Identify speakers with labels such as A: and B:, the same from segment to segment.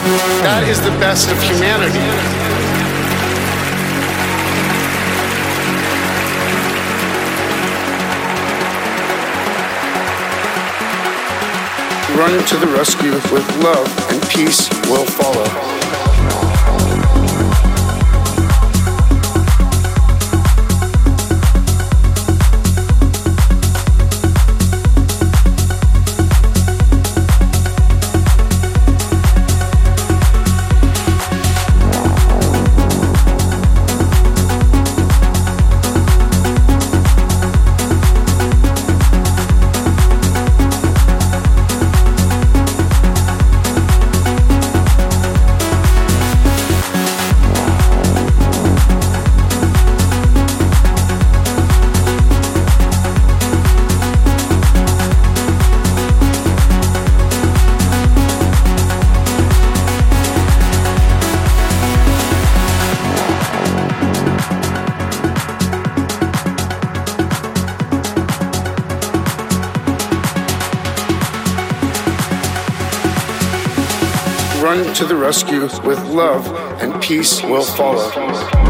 A: That is the best of humanity. Run to the rescue with love and peace will follow. To the rescue with love, and peace will follow.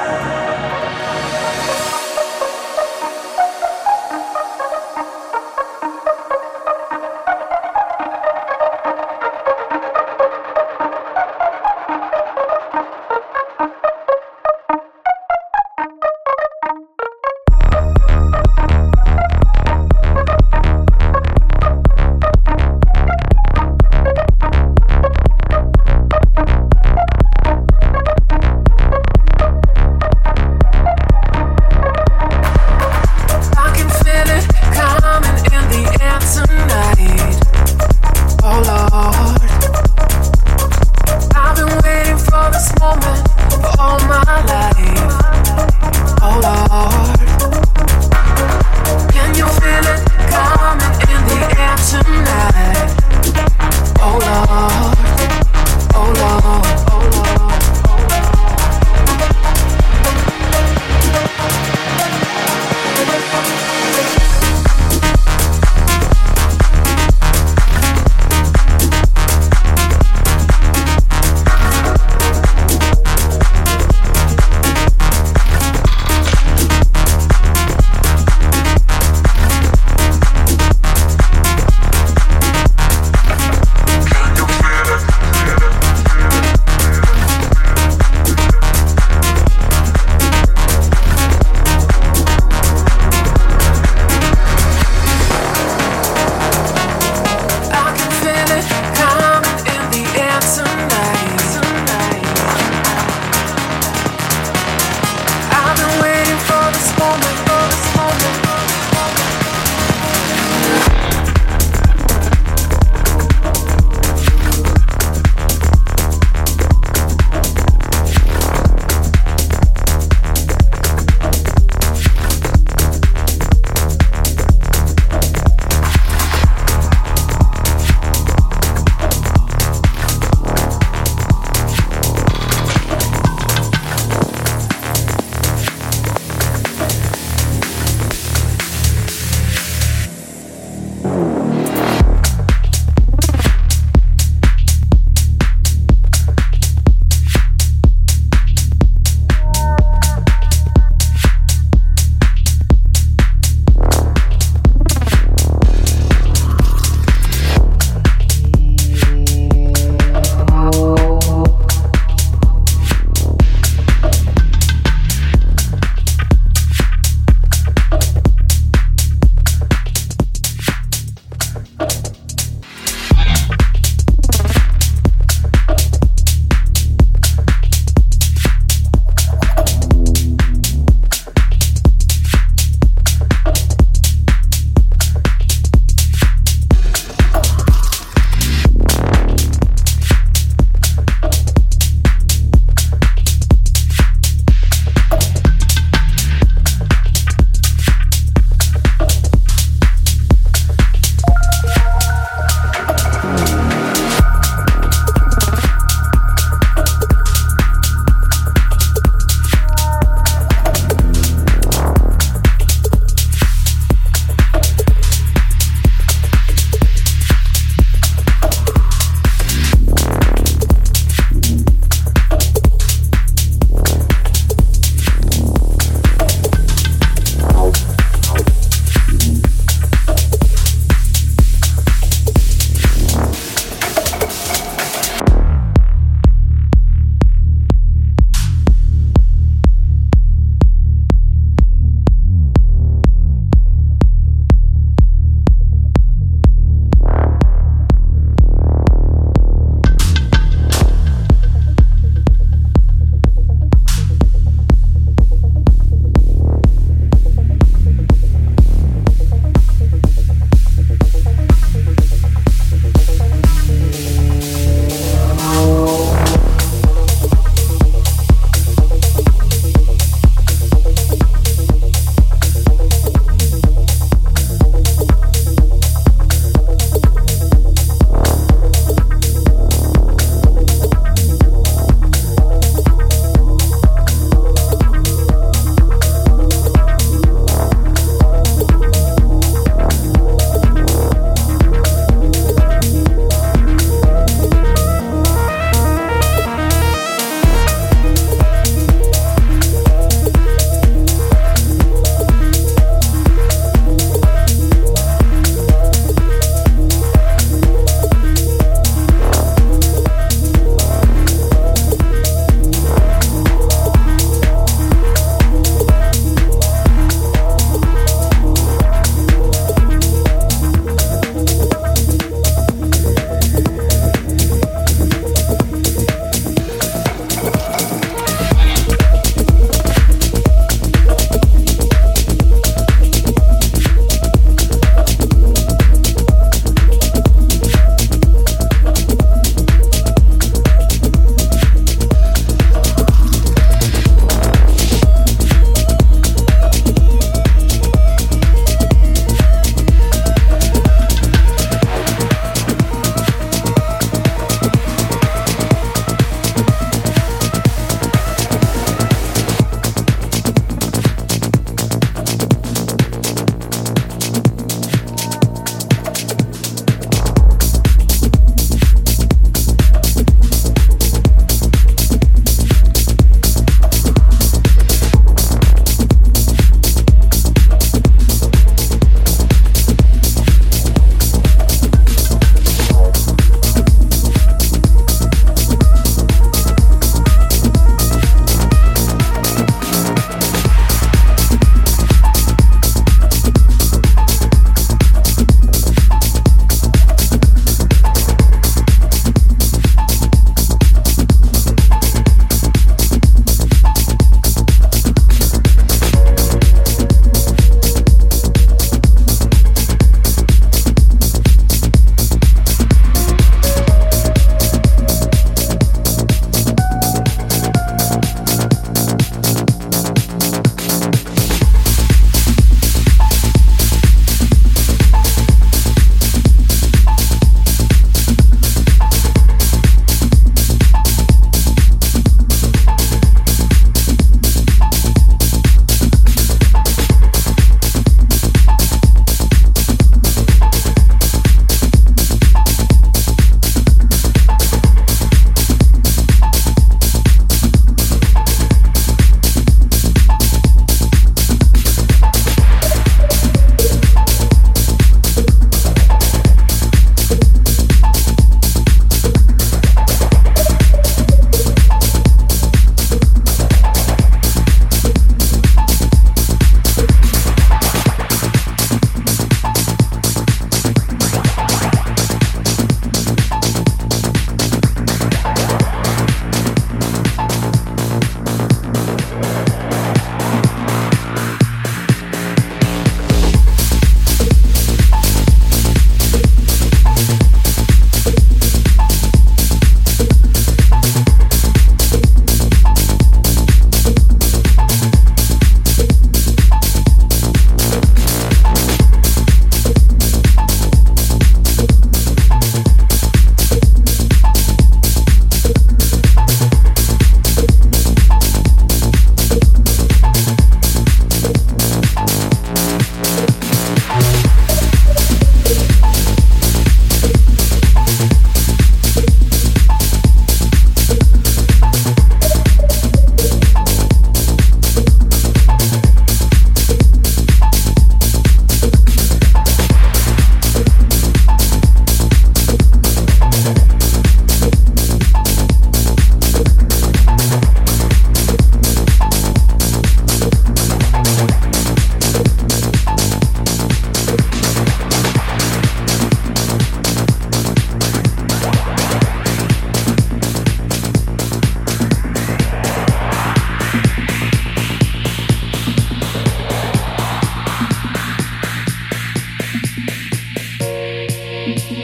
B: if you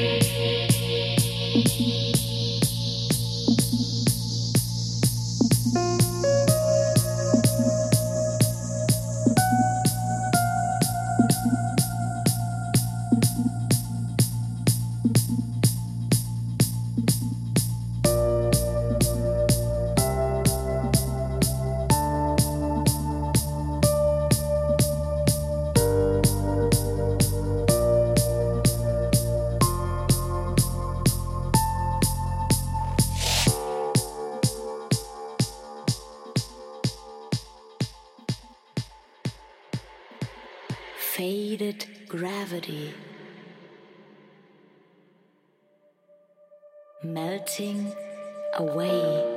B: know who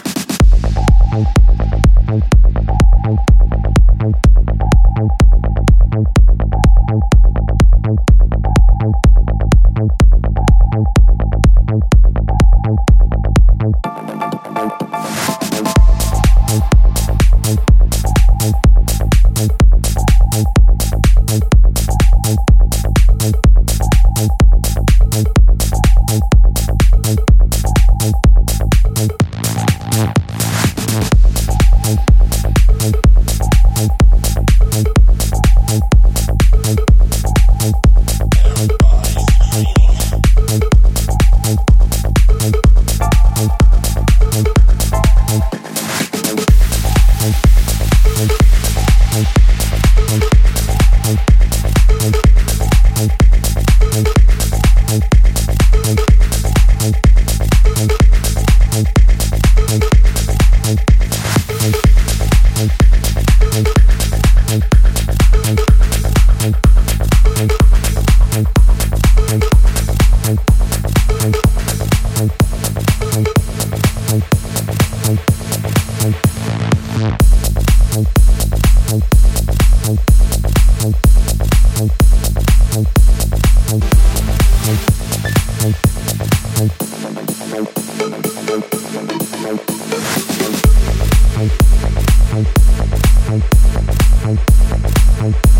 B: Thank you.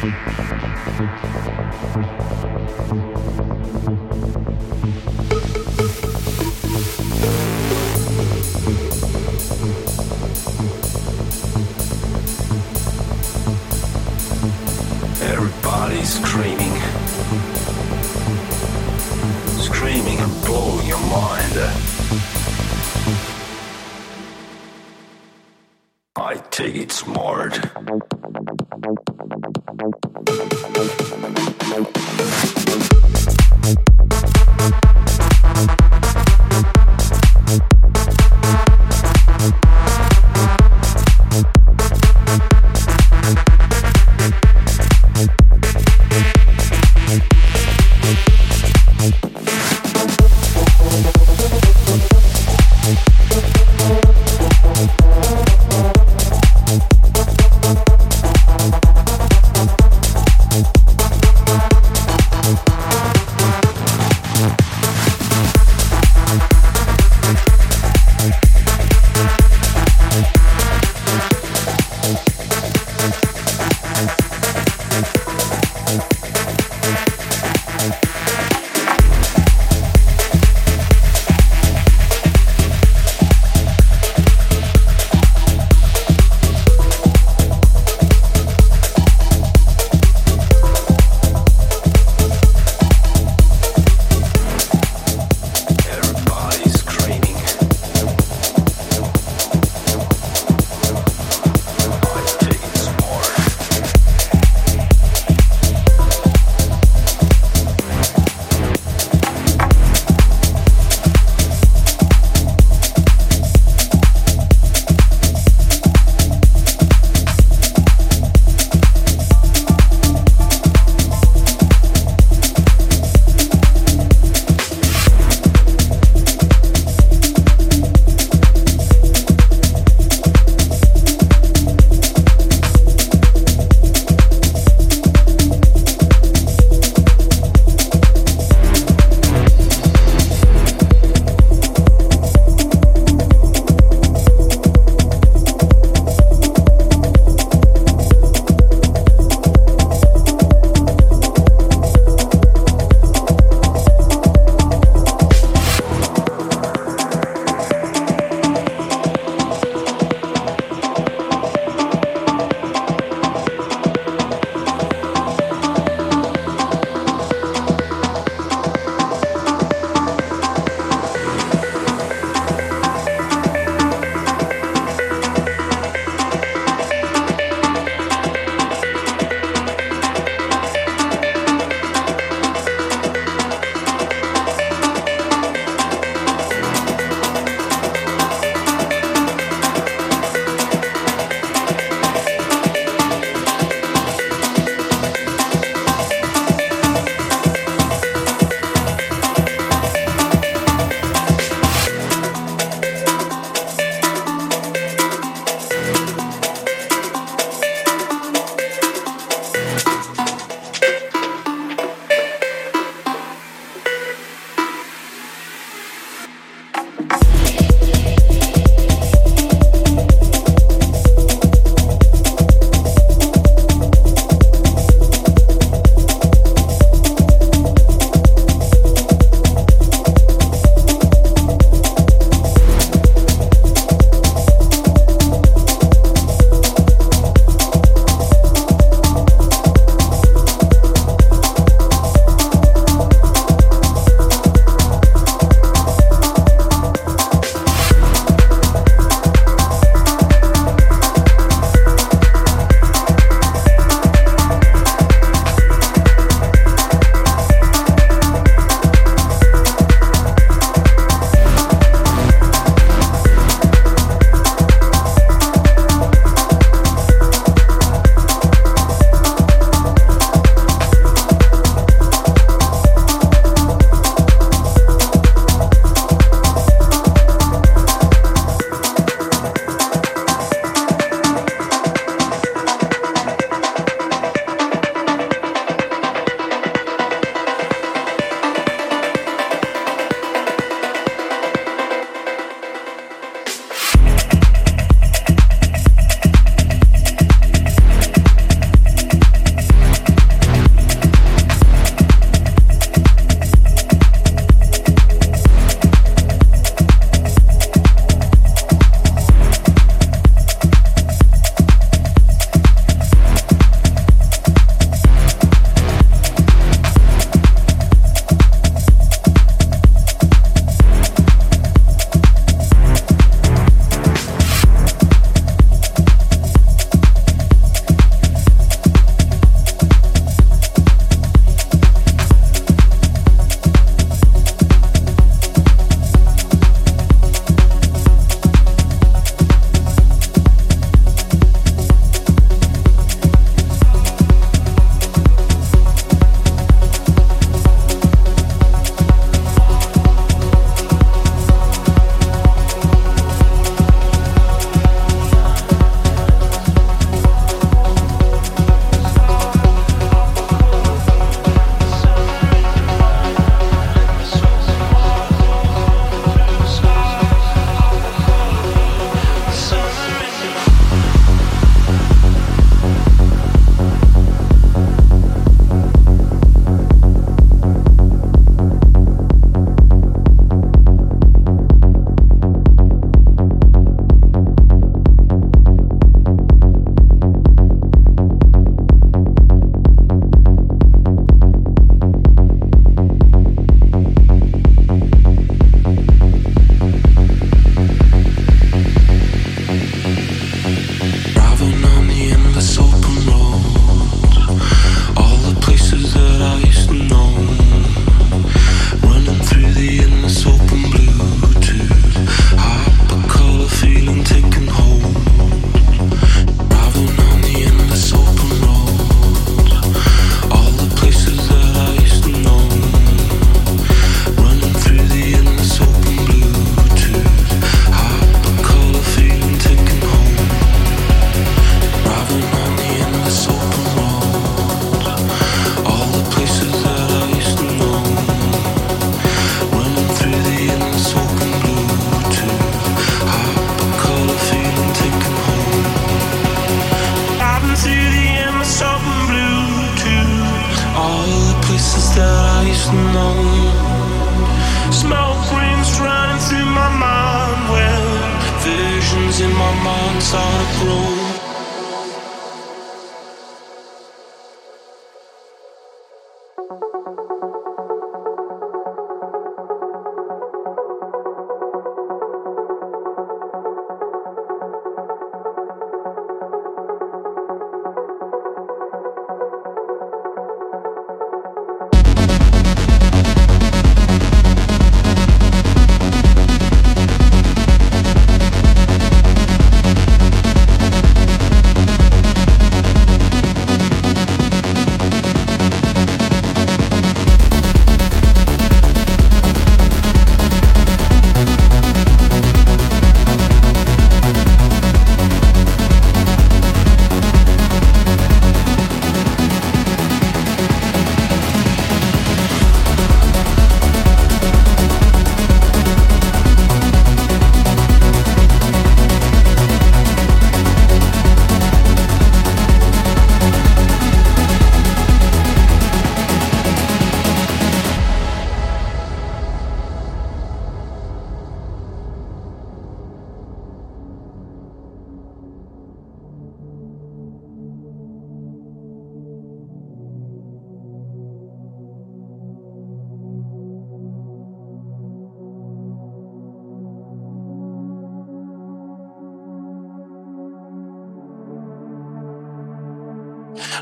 B: Take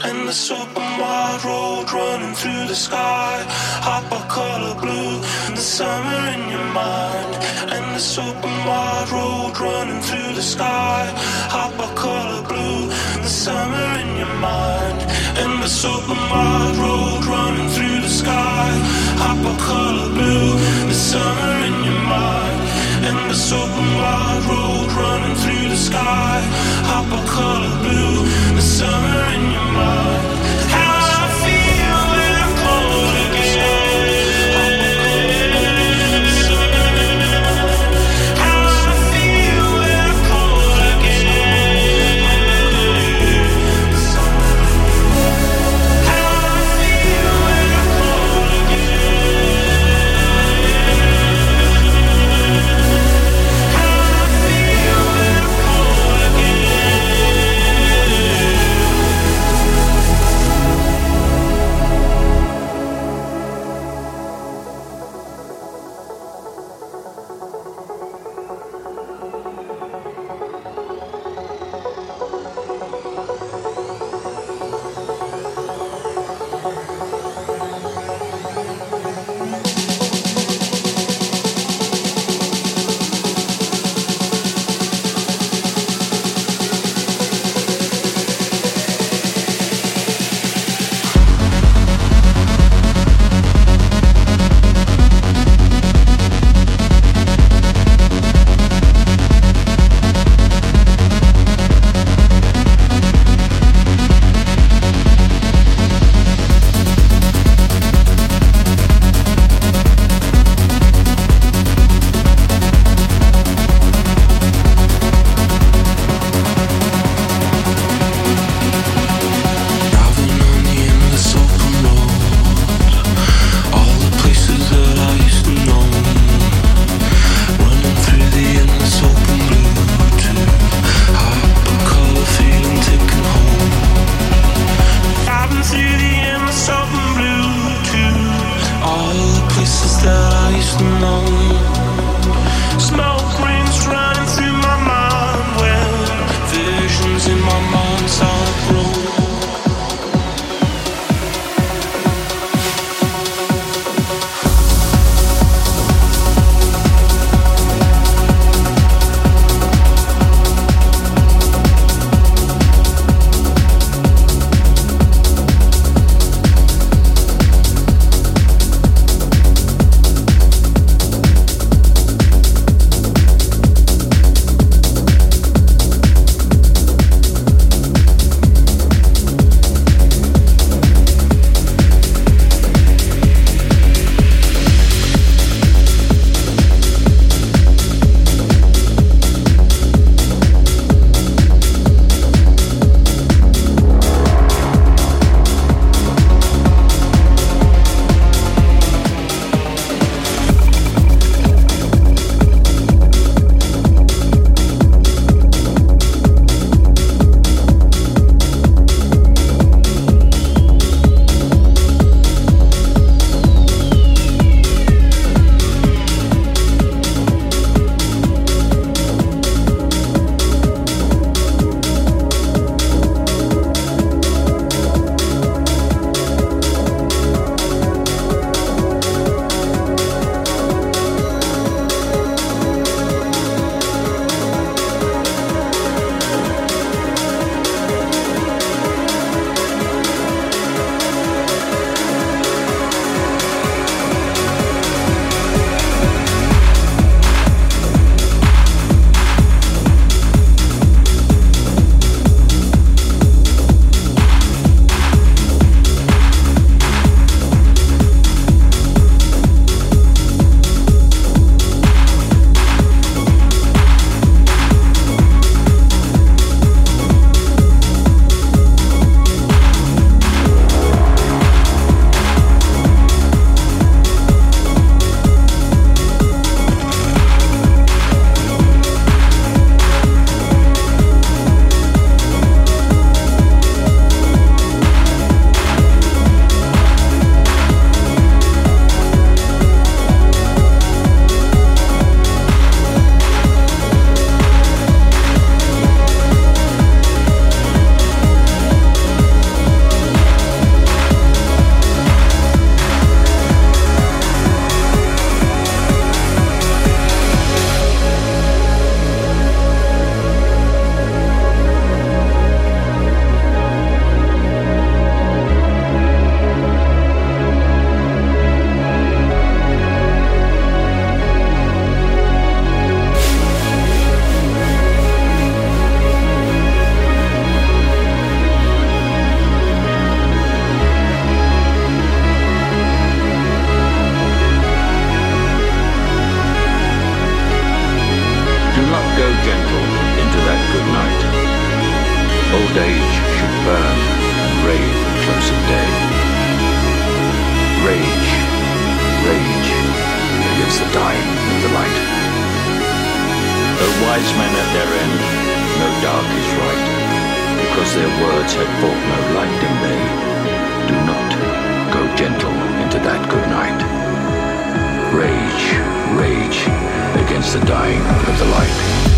B: And the open wide road running through the sky. Hot color blue and the summer in your mind. And the open wide road running through the sky. Hot color blue and the summer in your mind. And the open wide road running through the sky.
C: Hot color blue, the
D: summer in your mind endless open wide road running through the sky. Hop color blue, the summer in your mind. Rage. Rage against the dying of the light.
C: Though wise men at their end, no dark is right, because their words had brought no light in they. Do not go gentle into that good night. Rage, rage against the dying of the light.